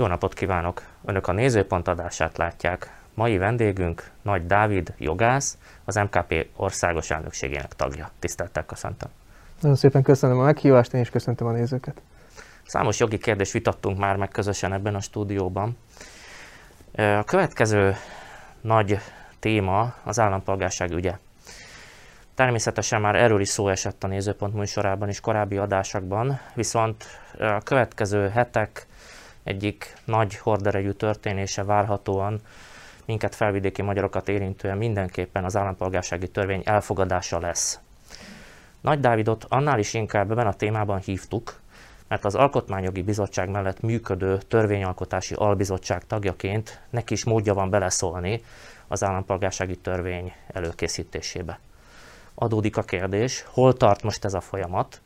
Jó napot kívánok! Önök a Nézőpont adását látják. Mai vendégünk Nagy Dávid, jogász, az MKP országos elnökségének tagja. Tiszteltek köszöntöm! Nagyon szépen köszönöm a meghívást, én is köszöntöm a nézőket. Számos jogi kérdést vitattunk már meg közösen ebben a stúdióban. A következő nagy téma az állampolgárság ügye. Természetesen már erről is szó esett a Nézőpont műsorában és korábbi adásokban, viszont a következő hetek egyik nagy horderejű történése várhatóan minket felvidéki magyarokat érintően mindenképpen az állampolgársági törvény elfogadása lesz. Nagy Dávidot annál is inkább ebben a témában hívtuk, mert az Alkotmányjogi Bizottság mellett működő törvényalkotási albizottság tagjaként neki is módja van beleszólni az állampolgársági törvény előkészítésébe. Adódik a kérdés, hol tart most ez a folyamat,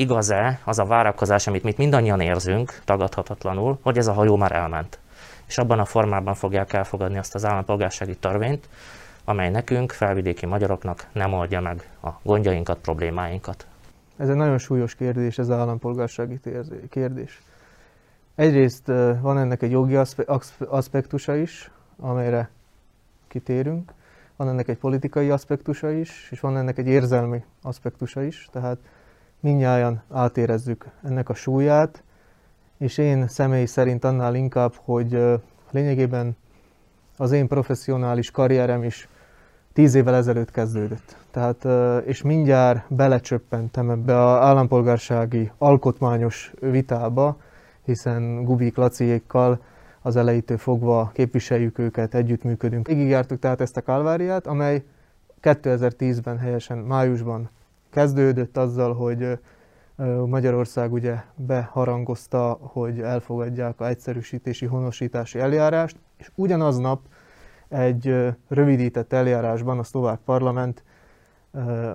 igaz-e az a várakozás, amit mi mindannyian érzünk, tagadhatatlanul, hogy ez a hajó már elment. És abban a formában fogják elfogadni azt az állampolgársági törvényt, amely nekünk, felvidéki magyaroknak nem oldja meg a gondjainkat, problémáinkat. Ez egy nagyon súlyos kérdés, ez az állampolgársági kérdés. Egyrészt van ennek egy jogi aspektusa is, amelyre kitérünk, van ennek egy politikai aspektusa is, és van ennek egy érzelmi aspektusa is, tehát mindnyájan átérezzük ennek a súlyát, és én személy szerint annál inkább, hogy lényegében az én professzionális karrierem is tíz évvel ezelőtt kezdődött. Tehát, és mindjárt belecsöppentem ebbe az állampolgársági alkotmányos vitába, hiszen Gubik Laciékkal az elejétől fogva képviseljük őket, együttműködünk. Végigjártuk tehát ezt a kalváriát, amely 2010-ben helyesen májusban kezdődött azzal, hogy Magyarország ugye beharangozta, hogy elfogadják a egyszerűsítési, honosítási eljárást, és ugyanaznap egy rövidített eljárásban a szlovák parlament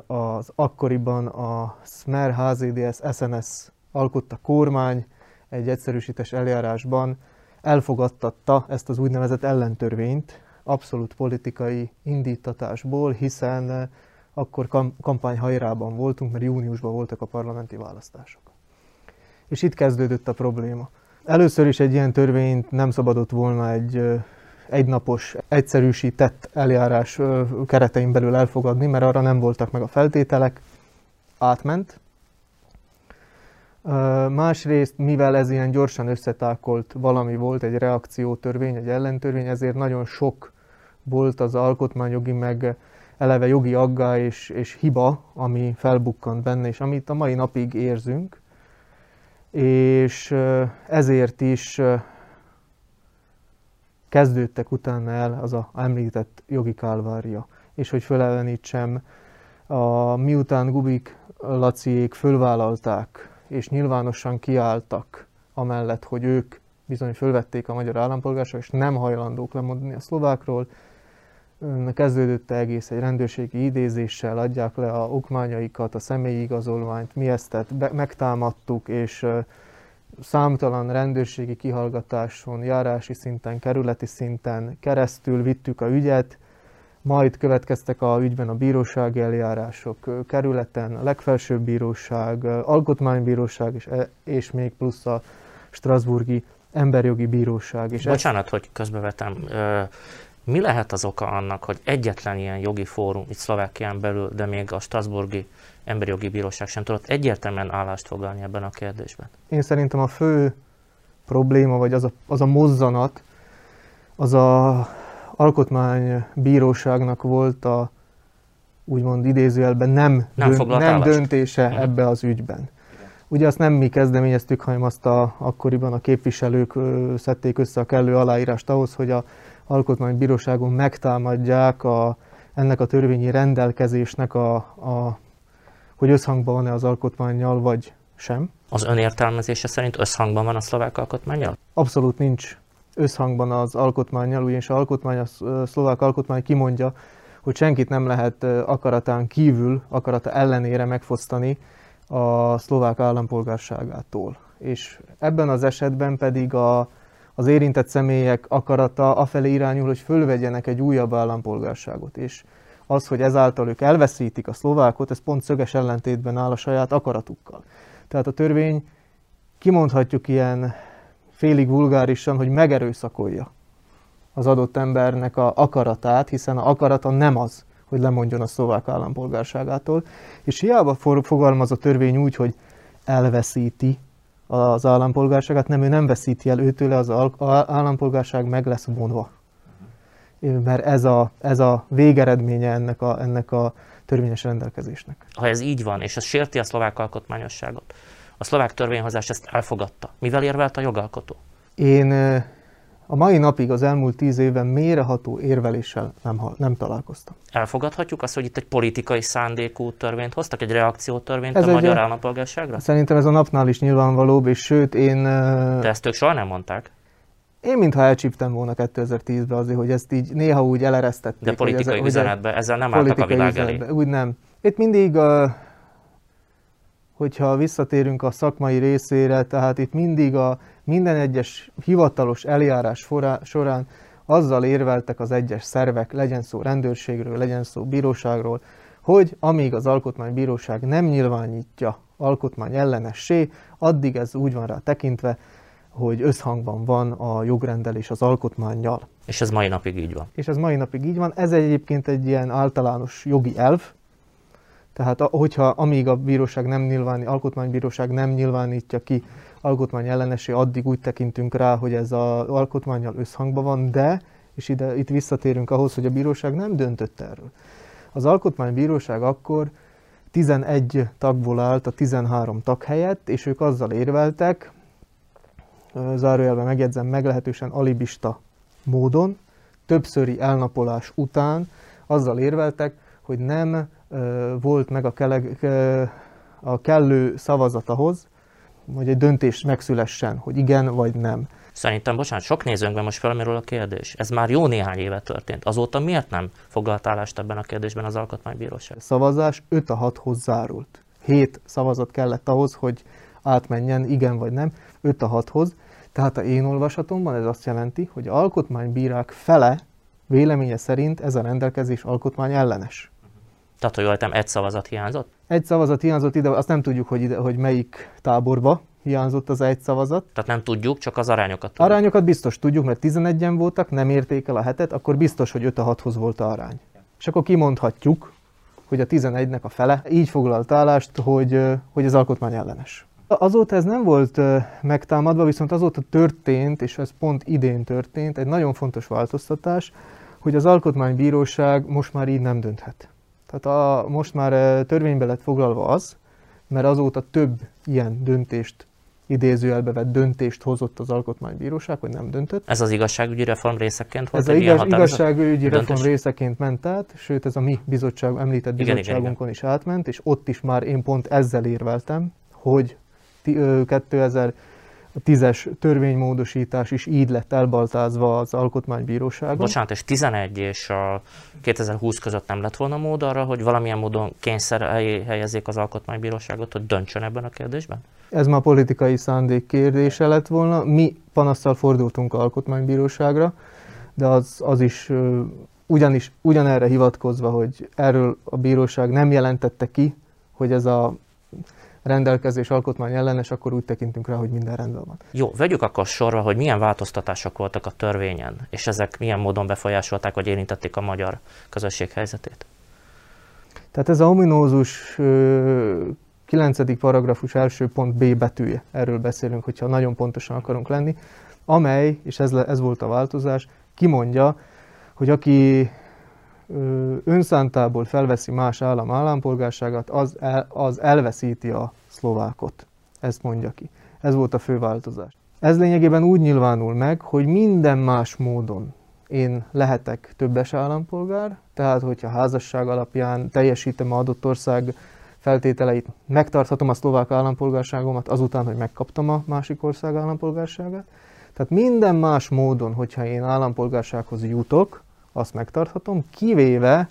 az akkoriban a Smer HZDS SNS alkotta kormány egy egyszerűsítés eljárásban elfogadtatta ezt az úgynevezett ellentörvényt abszolút politikai indítatásból, hiszen akkor kam- kampányhajrában voltunk, mert júniusban voltak a parlamenti választások. És itt kezdődött a probléma. Először is egy ilyen törvényt nem szabadott volna egy egynapos, egyszerűsített eljárás keretein belül elfogadni, mert arra nem voltak meg a feltételek, átment. Másrészt, mivel ez ilyen gyorsan összetákolt valami volt, egy reakciótörvény, egy ellentörvény, ezért nagyon sok volt az alkotmányjogi meg eleve jogi aggály és, és hiba, ami felbukkant benne, és amit a mai napig érzünk, és ezért is kezdődtek utána el az a említett jogi kálvária. És hogy fölelenítsem, a, miután Gubik Laciék fölvállalták, és nyilvánosan kiálltak amellett, hogy ők bizony fölvették a magyar állampolgárságot, és nem hajlandók lemondani a szlovákról, kezdődött egész egy rendőrségi idézéssel, adják le a okmányaikat, a személyi igazolványt, mi ezt be, megtámadtuk, és számtalan rendőrségi kihallgatáson, járási szinten, kerületi szinten keresztül vittük a ügyet, majd következtek a ügyben a bírósági eljárások, kerületen, a legfelsőbb bíróság, alkotmánybíróság, és, e, és még plusz a Strasburgi emberjogi bíróság. És Bocsánat, ezt... hogy közbevetem. Mi lehet az oka annak, hogy egyetlen ilyen jogi fórum itt Szlovákián belül, de még a Strasburgi Emberi Jogi Bíróság sem tudott egyértelműen állást foglalni ebben a kérdésben? Én szerintem a fő probléma, vagy az a, az a mozzanat, az a alkotmánybíróságnak volt a úgymond idézőjelben nem, nem, dönt, nem döntése uh-huh. ebbe az ügyben. Ugye azt nem mi kezdeményeztük, hanem azt a, akkoriban a képviselők szedték össze a kellő aláírást ahhoz, hogy a alkotmánybíróságon megtámadják a, ennek a törvényi rendelkezésnek a, a hogy összhangban van-e az alkotmányjal, vagy sem. Az önértelmezése szerint összhangban van a szlovák alkotmányjal? Abszolút nincs összhangban az alkotmányjal, ugyanis a alkotmány, a szlovák alkotmány kimondja, hogy senkit nem lehet akaratán kívül, akarata ellenére megfosztani a szlovák állampolgárságától. És ebben az esetben pedig a, az érintett személyek akarata afelé irányul, hogy fölvegyenek egy újabb állampolgárságot. És az, hogy ezáltal ők elveszítik a szlovákot, ez pont szöges ellentétben áll a saját akaratukkal. Tehát a törvény kimondhatjuk ilyen félig vulgárisan, hogy megerőszakolja az adott embernek a akaratát, hiszen a akarata nem az, hogy lemondjon a szlovák állampolgárságától, és hiába fogalmaz a törvény úgy, hogy elveszíti az állampolgárságát, nem, ő nem veszíti el őtőle, az állampolgárság meg lesz vonva. Mert ez a, ez a végeredménye ennek a, ennek a törvényes rendelkezésnek. Ha ez így van, és ez sérti a szlovák alkotmányosságot, a szlovák törvényhozás ezt elfogadta. Mivel érvelt a jogalkotó? Én a mai napig az elmúlt tíz évben méreható érveléssel nem, nem találkoztam. Elfogadhatjuk azt, hogy itt egy politikai szándékú törvényt hoztak, egy reakciótörvényt ez a egy, magyar állampolgárságra? Szerintem ez a napnál is nyilvánvalóbb, és sőt én... De ezt ők soha nem mondták. Én mintha elcsíptem volna 2010-ben azért, hogy ezt így néha úgy eleresztették. De politikai ez, üzenetbe ezzel nem álltak a világ elé. Úgy nem. Itt mindig, a, hogyha visszatérünk a szakmai részére, tehát itt mindig a minden egyes hivatalos eljárás során azzal érveltek az egyes szervek, legyen szó rendőrségről, legyen szó bíróságról, hogy amíg az alkotmánybíróság nem nyilvánítja alkotmány ellenessé, addig ez úgy van rá tekintve, hogy összhangban van a jogrendelés az alkotmányjal. És ez mai napig így van. És ez mai napig így van. Ez egyébként egy ilyen általános jogi elv, tehát hogyha amíg a bíróság nem nyilvánít, alkotmánybíróság nem nyilvánítja ki alkotmány ellenesé, addig úgy tekintünk rá, hogy ez az alkotmányjal összhangban van, de, és ide, itt visszatérünk ahhoz, hogy a bíróság nem döntött erről. Az alkotmánybíróság akkor 11 tagból állt a 13 tag helyett, és ők azzal érveltek, zárójelben megjegyzem, meglehetősen alibista módon, többszöri elnapolás után azzal érveltek, hogy nem volt meg a, keleg, a kellő szavazat ahhoz, hogy egy döntés megszülessen, hogy igen vagy nem. Szerintem, bocsánat, sok nézőnkben most felmerül a kérdés. Ez már jó néhány éve történt. Azóta miért nem foglalt állást ebben a kérdésben az Alkotmánybíróság? A szavazás 5 a 6-hoz zárult. 7 szavazat kellett ahhoz, hogy átmenjen igen vagy nem, 5 a 6-hoz. Tehát a én olvasatomban ez azt jelenti, hogy a alkotmánybírák fele véleménye szerint ez a rendelkezés alkotmány ellenes. Tehát, hogy voltam, egy szavazat hiányzott? Egy szavazat hiányzott ide, azt nem tudjuk, hogy, ide, hogy melyik táborba hiányzott az egy szavazat. Tehát nem tudjuk, csak az arányokat tudjuk. Arányokat biztos tudjuk, mert 11-en voltak, nem érték el a hetet, akkor biztos, hogy 5 a 6-hoz volt a arány. És akkor kimondhatjuk, hogy a 11-nek a fele így foglalt állást, hogy, hogy az alkotmány ellenes. Azóta ez nem volt megtámadva, viszont azóta történt, és ez pont idén történt, egy nagyon fontos változtatás, hogy az alkotmánybíróság most már így nem dönthet. Tehát a, most már törvénybe lett foglalva az, mert azóta több ilyen döntést idézőjelbe vett döntést hozott az Alkotmánybíróság, hogy nem döntött. Ez az igazságügyi reform részeként volt? Ez az igaz, igazságügyi reform döntés? részeként ment át, sőt ez a mi bizottság, említett igen, bizottságunkon igen, igen. is átment, és ott is már én pont ezzel érveltem, hogy 2000 a tízes törvénymódosítás is így lett elbaltázva az Alkotmánybíróságon. Bocsánat, és 11 és a 2020 között nem lett volna mód arra, hogy valamilyen módon kényszer helyezzék az Alkotmánybíróságot, hogy döntsön ebben a kérdésben? Ez már politikai szándék kérdése lett volna. Mi panasztal fordultunk Alkotmánybíróságra, de az, az is ugyanis, ugyanerre hivatkozva, hogy erről a bíróság nem jelentette ki, hogy ez a rendelkezés alkotmány ellenes, akkor úgy tekintünk rá, hogy minden rendben van. Jó, vegyük akkor sorra, hogy milyen változtatások voltak a törvényen, és ezek milyen módon befolyásolták, vagy érintették a magyar közösség helyzetét. Tehát ez a ominózus 9. paragrafus első pont B betűje, erről beszélünk, hogyha nagyon pontosan akarunk lenni, amely, és ez, ez volt a változás, kimondja, hogy aki önszántából felveszi más állam állampolgárságát, az, el, az elveszíti a szlovákot. Ezt mondja ki. Ez volt a fő változás. Ez lényegében úgy nyilvánul meg, hogy minden más módon én lehetek többes állampolgár, tehát hogyha házasság alapján teljesítem a adott ország feltételeit, megtarthatom a szlovák állampolgárságomat azután, hogy megkaptam a másik ország állampolgárságát. Tehát minden más módon, hogyha én állampolgársághoz jutok, azt megtarthatom, kivéve,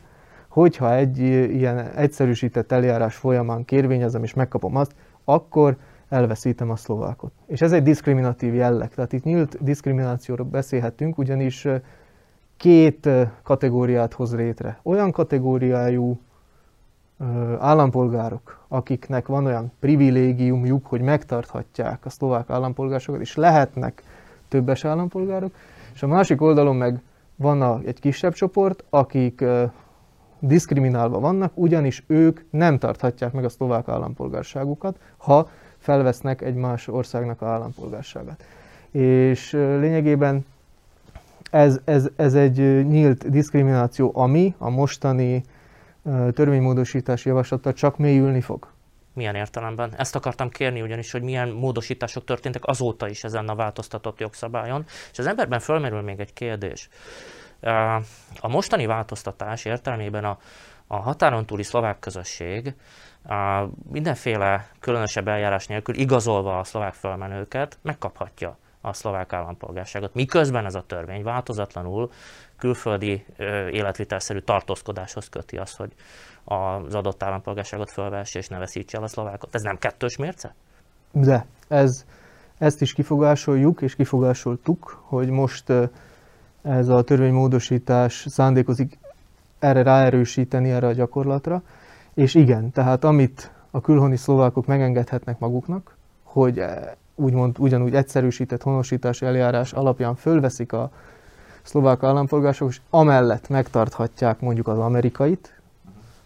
hogyha egy ilyen egyszerűsített eljárás folyamán kérvényezem és megkapom azt, akkor elveszítem a szlovákot. És ez egy diszkriminatív jelleg. Tehát itt nyílt diszkriminációról beszélhetünk, ugyanis két kategóriát hoz létre. Olyan kategóriájú állampolgárok, akiknek van olyan privilégiumjuk, hogy megtarthatják a szlovák állampolgárságot, és lehetnek többes állampolgárok, és a másik oldalon meg van a, egy kisebb csoport, akik uh, diszkriminálva vannak, ugyanis ők nem tarthatják meg a szlovák állampolgárságukat, ha felvesznek egy más országnak a állampolgárságát. És lényegében ez, ez, ez egy nyílt diszkrimináció, ami a mostani uh, törvénymódosítási javaslattal csak mélyülni fog. Milyen értelemben? Ezt akartam kérni ugyanis, hogy milyen módosítások történtek azóta is ezen a változtatott jogszabályon. És az emberben fölmerül még egy kérdés. A mostani változtatás értelmében a, a határon túli szlovák közösség a mindenféle különösebb eljárás nélkül igazolva a szlovák fölmenőket megkaphatja a szlovák állampolgárságot. Miközben ez a törvény változatlanul külföldi életvitelszerű tartózkodáshoz köti azt, hogy az adott állampolgárságot fölvesse és ne veszítse el a szlovákot. Ez nem kettős mérce? De ez, ezt is kifogásoljuk és kifogásoltuk, hogy most ez a törvénymódosítás szándékozik erre ráerősíteni, erre a gyakorlatra. És igen, tehát amit a külhoni szlovákok megengedhetnek maguknak, hogy e, úgymond ugyanúgy egyszerűsített honosítási eljárás alapján fölveszik a szlovák állampolgárság, és amellett megtarthatják mondjuk az amerikait,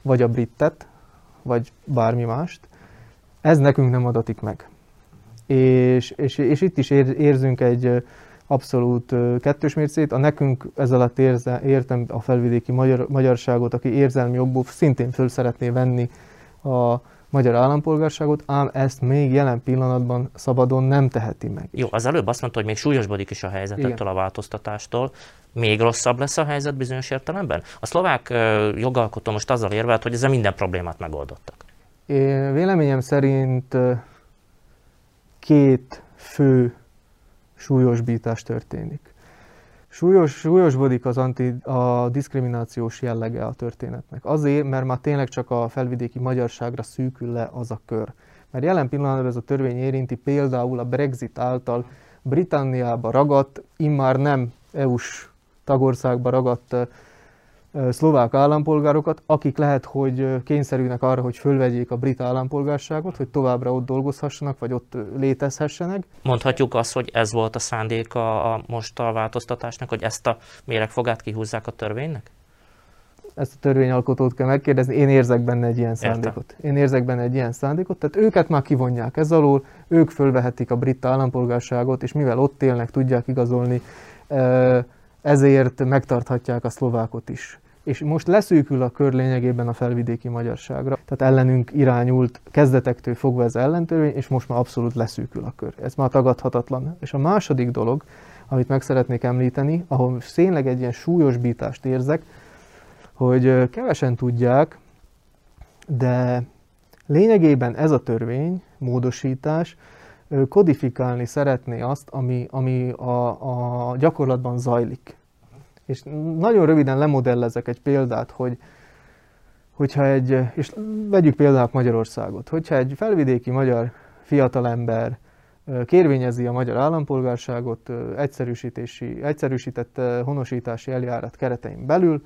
vagy a britet, vagy bármi mást, ez nekünk nem adatik meg. És, és, és itt is érzünk egy abszolút kettős mércét. A nekünk ez alatt érze, értem a felvidéki magyar, magyarságot, aki érzelmi jogból szintén föl szeretné venni a magyar állampolgárságot, ám ezt még jelen pillanatban szabadon nem teheti meg. Jó, az előbb azt mondta, hogy még súlyosbodik is a helyzet Igen. ettől a változtatást,tól Még rosszabb lesz a helyzet bizonyos értelemben? A szlovák jogalkotó most azzal érvelt, hogy ezzel minden problémát megoldottak. Én véleményem szerint két fő súlyosbítás történik. Súlyos, súlyosbodik az anti, a diszkriminációs jellege a történetnek. Azért, mert már tényleg csak a felvidéki magyarságra szűkül le az a kör. Mert jelen pillanatban ez a törvény érinti például a Brexit által Britanniába ragadt, immár nem EU-s tagországba ragadt szlovák állampolgárokat, akik lehet, hogy kényszerülnek arra, hogy fölvegyék a brit állampolgárságot, hogy továbbra ott dolgozhassanak, vagy ott létezhessenek. Mondhatjuk azt, hogy ez volt a szándéka a most a változtatásnak, hogy ezt a méregfogát kihúzzák a törvénynek? Ezt a törvényalkotót kell megkérdezni, én érzek benne egy ilyen szándékot. Értem. Én érzek benne egy ilyen szándékot, tehát őket már kivonják ez alól, ők fölvehetik a brit állampolgárságot, és mivel ott élnek, tudják igazolni, ezért megtarthatják a szlovákot is és most leszűkül a kör lényegében a felvidéki magyarságra. Tehát ellenünk irányult kezdetektől fogva ez ellentörvény, és most már abszolút leszűkül a kör. Ez már tagadhatatlan. És a második dolog, amit meg szeretnék említeni, ahol tényleg egy ilyen súlyosbítást érzek, hogy kevesen tudják, de lényegében ez a törvény, módosítás, kodifikálni szeretné azt, ami, ami a, a gyakorlatban zajlik. És nagyon röviden lemodellezek egy példát, hogy hogyha egy, és vegyük például Magyarországot, hogyha egy felvidéki magyar fiatalember kérvényezi a magyar állampolgárságot egyszerűsítési, egyszerűsített honosítási eljárat keretein belül,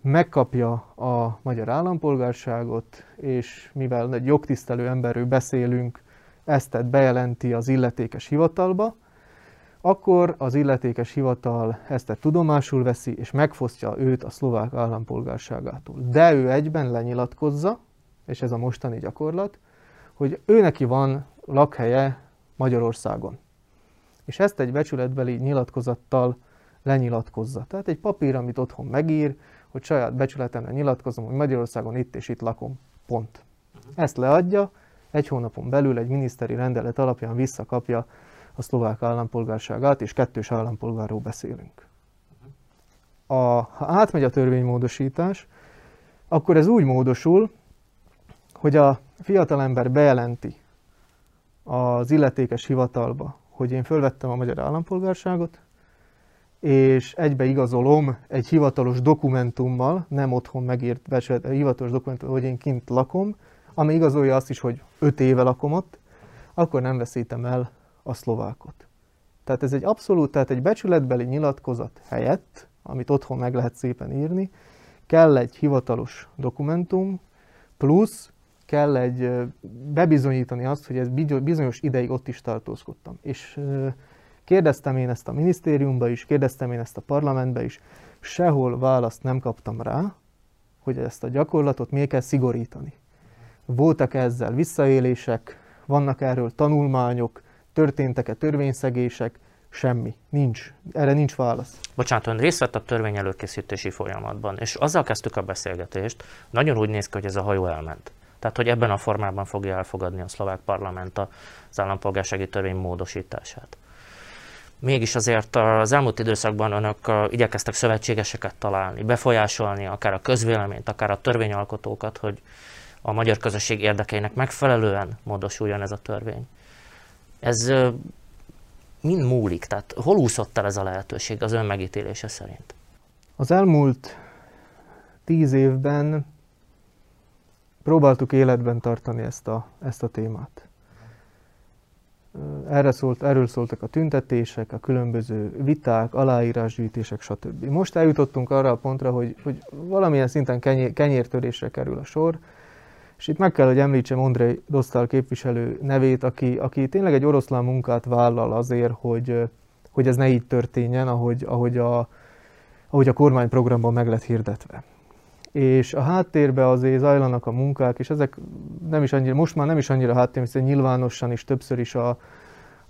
megkapja a magyar állampolgárságot, és mivel egy jogtisztelő emberről beszélünk, ezt bejelenti az illetékes hivatalba, akkor az illetékes hivatal ezt tudomásul veszi, és megfosztja őt a szlovák állampolgárságától. De ő egyben lenyilatkozza, és ez a mostani gyakorlat, hogy ő neki van lakhelye Magyarországon. És ezt egy becsületbeli nyilatkozattal lenyilatkozza. Tehát egy papír, amit otthon megír, hogy saját becsületemre nyilatkozom, hogy Magyarországon itt és itt lakom. Pont. Ezt leadja, egy hónapon belül egy miniszteri rendelet alapján visszakapja a szlovák állampolgárságát, és kettős állampolgárról beszélünk. A, ha átmegy a törvénymódosítás, akkor ez úgy módosul, hogy a fiatalember bejelenti az illetékes hivatalba, hogy én fölvettem a magyar állampolgárságot, és egybe igazolom egy hivatalos dokumentummal, nem otthon megírt becsület, hivatalos dokumentum, hogy én kint lakom, ami igazolja azt is, hogy öt éve lakom ott, akkor nem veszítem el a szlovákot. Tehát ez egy abszolút, tehát egy becsületbeli nyilatkozat helyett, amit otthon meg lehet szépen írni, kell egy hivatalos dokumentum, plusz kell egy bebizonyítani azt, hogy ez bizonyos ideig ott is tartózkodtam. És Kérdeztem én ezt a minisztériumba is, kérdeztem én ezt a parlamentbe is, sehol választ nem kaptam rá, hogy ezt a gyakorlatot miért kell szigorítani. Voltak ezzel visszaélések, vannak erről tanulmányok, történtek-e törvényszegések, semmi, nincs. Erre nincs válasz. Bocsánat, ön részt vett a törvény előkészítési folyamatban, és azzal kezdtük a beszélgetést, nagyon úgy néz ki, hogy ez a hajó elment. Tehát, hogy ebben a formában fogja elfogadni a szlovák parlament az állampolgársági törvény módosítását. Mégis azért az elmúlt időszakban önök igyekeztek szövetségeseket találni, befolyásolni akár a közvéleményt, akár a törvényalkotókat, hogy a magyar közösség érdekeinek megfelelően módosuljon ez a törvény. Ez mind múlik? Tehát hol úszott el ez a lehetőség az ön megítélése szerint? Az elmúlt tíz évben próbáltuk életben tartani ezt a, ezt a témát. Erre szólt, erről szóltak a tüntetések, a különböző viták, aláírásgyűjtések, stb. Most eljutottunk arra a pontra, hogy, hogy valamilyen szinten kenyér, kenyértörésre kerül a sor, és itt meg kell, hogy említsem Andrei Dostal képviselő nevét, aki, aki tényleg egy oroszlán munkát vállal azért, hogy, hogy ez ne így történjen, ahogy, ahogy, a, ahogy a kormányprogramban meg lett hirdetve. És a háttérbe azért zajlanak a munkák, és ezek nem is annyira, most már nem is annyira háttér, hiszen nyilvánosan is többször is a,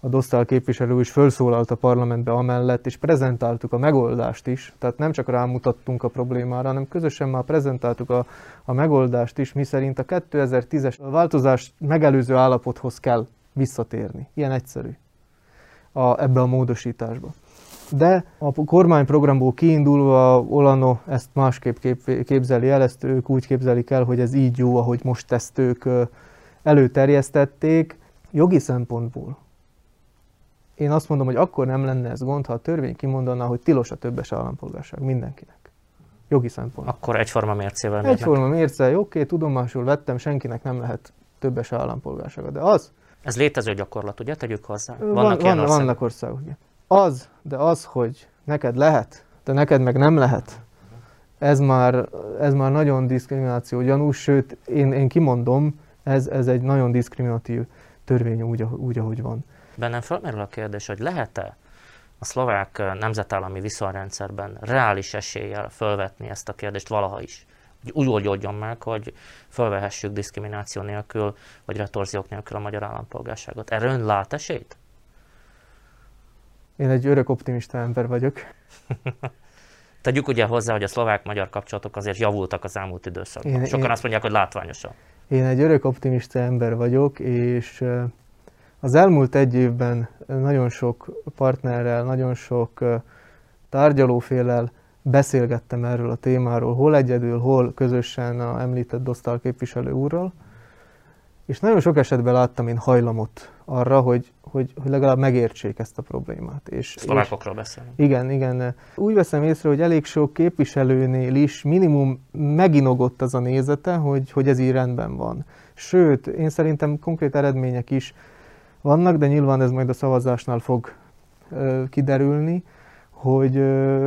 a Dosztál képviselő is felszólalt a parlamentbe amellett, és prezentáltuk a megoldást is, tehát nem csak rámutattunk a problémára, hanem közösen már prezentáltuk a, a megoldást is, miszerint a 2010-es változás megelőző állapothoz kell visszatérni. Ilyen egyszerű a, ebbe a módosításba. De a kormányprogramból kiindulva Olano ezt másképp kép, képzeli el, ezt ők úgy képzelik el, hogy ez így jó, ahogy most ezt ők előterjesztették. Jogi szempontból én azt mondom, hogy akkor nem lenne ez gond, ha a törvény kimondaná, hogy tilos a többes állampolgárság mindenkinek. Jogi szempont. Akkor egyforma mércével Egyforma mérce, oké, tudomásul vettem, senkinek nem lehet többes állampolgársága. De az... Ez létező gyakorlat, ugye? Tegyük hozzá. Vannak, van, ilyen vannak országok. Ugye. Az, de az, hogy neked lehet, de neked meg nem lehet, ez már, ez már nagyon diszkrimináció gyanús, sőt, én, én kimondom, ez, ez egy nagyon diszkriminatív törvény úgy, úgy, ahogy van. Bennem felmerül a kérdés, hogy lehet-e a szlovák nemzetállami viszonyrendszerben reális eséllyel fölvetni ezt a kérdést valaha is. Hogy úgy oldódjon meg, hogy fölvehessük diszkrimináció nélkül, vagy retorziók nélkül a magyar állampolgárságot. Erre ön lát esélyt? Én egy örök optimista ember vagyok. Tegyük ugye hozzá, hogy a szlovák-magyar kapcsolatok azért javultak az elmúlt időszakban. Én, Sokan én, azt mondják, hogy látványosan. Én egy örök optimista ember vagyok, és az elmúlt egy évben nagyon sok partnerrel, nagyon sok tárgyalófélel beszélgettem erről a témáról, hol egyedül, hol közösen a említett Dosztál képviselő úrral, és nagyon sok esetben láttam én hajlamot arra, hogy, hogy, hogy legalább megértsék ezt a problémát. És, Szlovákokról beszélünk. Igen, igen. Úgy veszem észre, hogy elég sok képviselőnél is minimum meginogott az a nézete, hogy, hogy ez így rendben van. Sőt, én szerintem konkrét eredmények is vannak, de nyilván ez majd a szavazásnál fog kiderülni, hogy,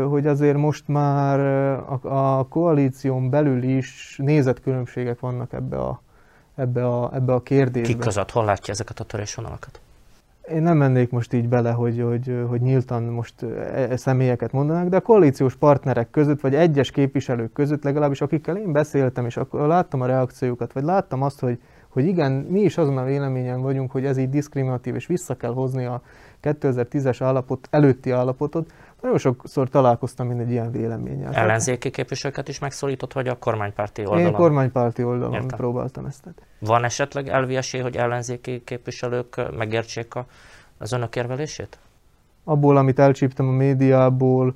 hogy azért most már a, a koalíción belül is nézetkülönbségek vannak ebbe a, ebbe a, ebbe a kérdésbe. Kik között? Hol látja ezeket a törésvonalakat? Én nem mennék most így bele, hogy, hogy, hogy nyíltan most e, e személyeket mondanak, de a koalíciós partnerek között, vagy egyes képviselők között legalábbis, akikkel én beszéltem, és akkor láttam a reakciókat, vagy láttam azt, hogy, hogy igen, mi is azon a véleményen vagyunk, hogy ez így diszkriminatív, és vissza kell hozni a 2010-es állapot, előtti állapotot. Nagyon sokszor találkoztam én egy ilyen véleménnyel. Ellenzéki képviselőket is megszólított, vagy a kormánypárti oldalon? Én kormánypárti oldalon Értem. próbáltam ezt. Van esetleg elvi esély, hogy ellenzéki képviselők megértsék a, az önök érvelését? Abból, amit elcsíptem a médiából,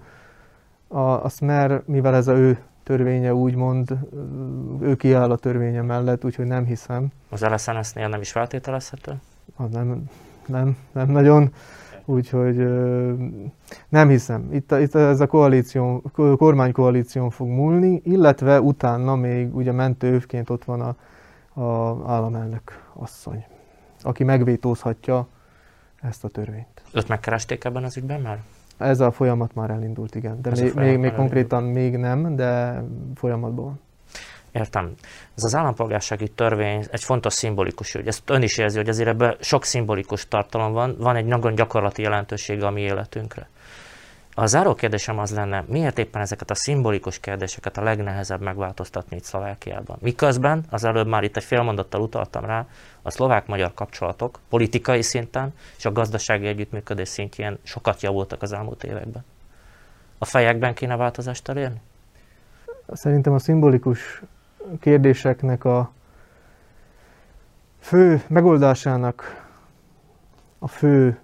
a, a Smer, mivel ez a ő törvénye úgymond, ő kiáll a törvénye mellett, úgyhogy nem hiszem. Az LSNS-nél nem is feltételezhető? Az nem, nem, nem nagyon, úgyhogy nem hiszem. Itt, itt ez a koalíció, kormánykoalíción fog múlni, illetve utána még ugye mentőövként ott van a, a államelnök asszony, aki megvétózhatja ezt a törvényt. Őt megkeresték ebben az ügyben már? Ez a folyamat már elindult, igen. De még, még, még konkrétan még nem, de folyamatban van. Értem. Ez az állampolgársági törvény egy fontos szimbolikus ügy. Ezt ön is érzi, hogy azért ebben sok szimbolikus tartalom van, van egy nagyon gyakorlati jelentősége a mi életünkre. A záró kérdésem az lenne, miért éppen ezeket a szimbolikus kérdéseket a legnehezebb megváltoztatni itt Szlovákiában? Miközben, az előbb már itt egy félmondattal utaltam rá, a szlovák-magyar kapcsolatok politikai szinten és a gazdasági együttműködés szintjén sokat javultak az elmúlt években. A fejekben kéne változást elérni? Szerintem a szimbolikus kérdéseknek a fő megoldásának a fő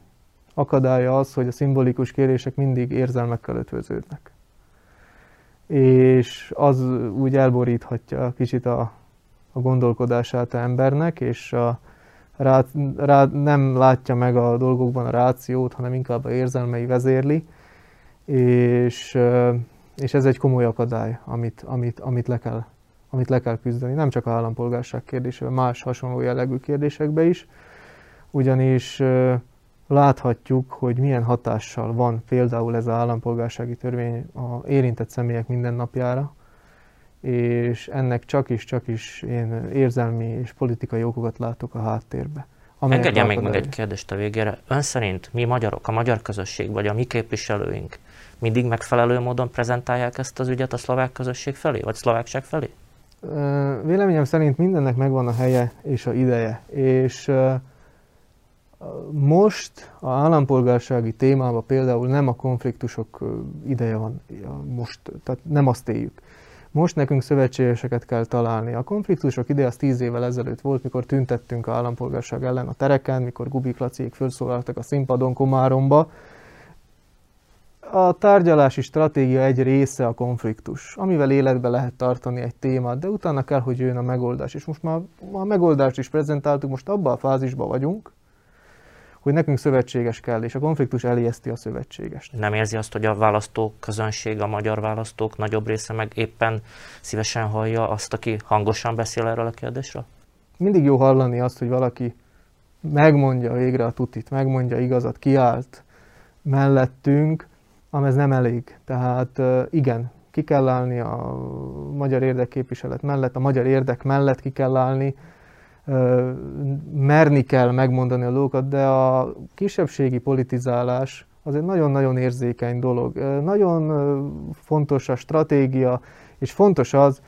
akadálya az, hogy a szimbolikus kérések mindig érzelmekkel ötvöződnek. És az úgy elboríthatja kicsit a, a gondolkodását a embernek, és a, rá, rá, nem látja meg a dolgokban a rációt, hanem inkább a érzelmei vezérli, és, és ez egy komoly akadály, amit, amit, amit, le kell, amit le kell küzdeni. Nem csak a állampolgárság kérdésében, más hasonló jellegű kérdésekbe is, ugyanis láthatjuk, hogy milyen hatással van például ez az állampolgársági törvény a érintett személyek mindennapjára, és ennek csak is, csak is én érzelmi és politikai okokat látok a háttérbe. Engedje még meg egy kérdést a végére. Ön szerint mi magyarok, a magyar közösség, vagy a mi képviselőink mindig megfelelő módon prezentálják ezt az ügyet a szlovák közösség felé, vagy szlovákság felé? Véleményem szerint mindennek megvan a helye és a ideje, és most a állampolgársági témában például nem a konfliktusok ideje van most, tehát nem azt éljük. Most nekünk szövetségeseket kell találni. A konfliktusok ideje az tíz évvel ezelőtt volt, mikor tüntettünk a állampolgárság ellen a tereken, mikor Gubik Laciék felszólaltak a színpadon Komáromba. A tárgyalási stratégia egy része a konfliktus, amivel életbe lehet tartani egy témát, de utána kell, hogy jön a megoldás. És most már a megoldást is prezentáltuk, most abban a fázisban vagyunk, hogy nekünk szövetséges kell, és a konfliktus elijeszti a szövetségest. Nem érzi azt, hogy a választók közönség, a magyar választók nagyobb része meg éppen szívesen hallja azt, aki hangosan beszél erről a kérdésről? Mindig jó hallani azt, hogy valaki megmondja végre a tutit, megmondja igazat, kiállt mellettünk, ám ez nem elég. Tehát igen, ki kell állni a magyar érdekképviselet mellett, a magyar érdek mellett ki kell állni, merni kell megmondani a dolgokat, de a kisebbségi politizálás az egy nagyon-nagyon érzékeny dolog. Nagyon fontos a stratégia, és fontos az,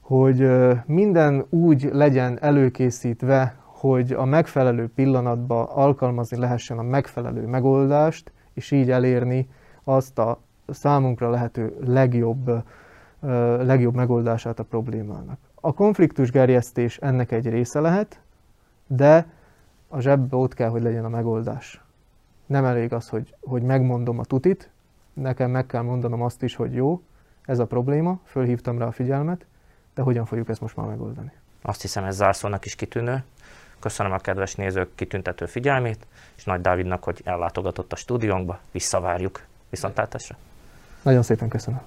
hogy minden úgy legyen előkészítve, hogy a megfelelő pillanatban alkalmazni lehessen a megfelelő megoldást, és így elérni azt a számunkra lehető legjobb, legjobb megoldását a problémának. A konfliktus gerjesztés ennek egy része lehet, de a zsebbe ott kell, hogy legyen a megoldás. Nem elég az, hogy, hogy megmondom a tutit, nekem meg kell mondanom azt is, hogy jó, ez a probléma, fölhívtam rá a figyelmet, de hogyan fogjuk ezt most már megoldani? Azt hiszem ez zárszónak is kitűnő. Köszönöm a kedves nézők kitüntető figyelmét, és Nagy Dávidnak, hogy ellátogatott a stúdiónkba. Visszavárjuk. Viszontlátásra! Nagyon szépen köszönöm.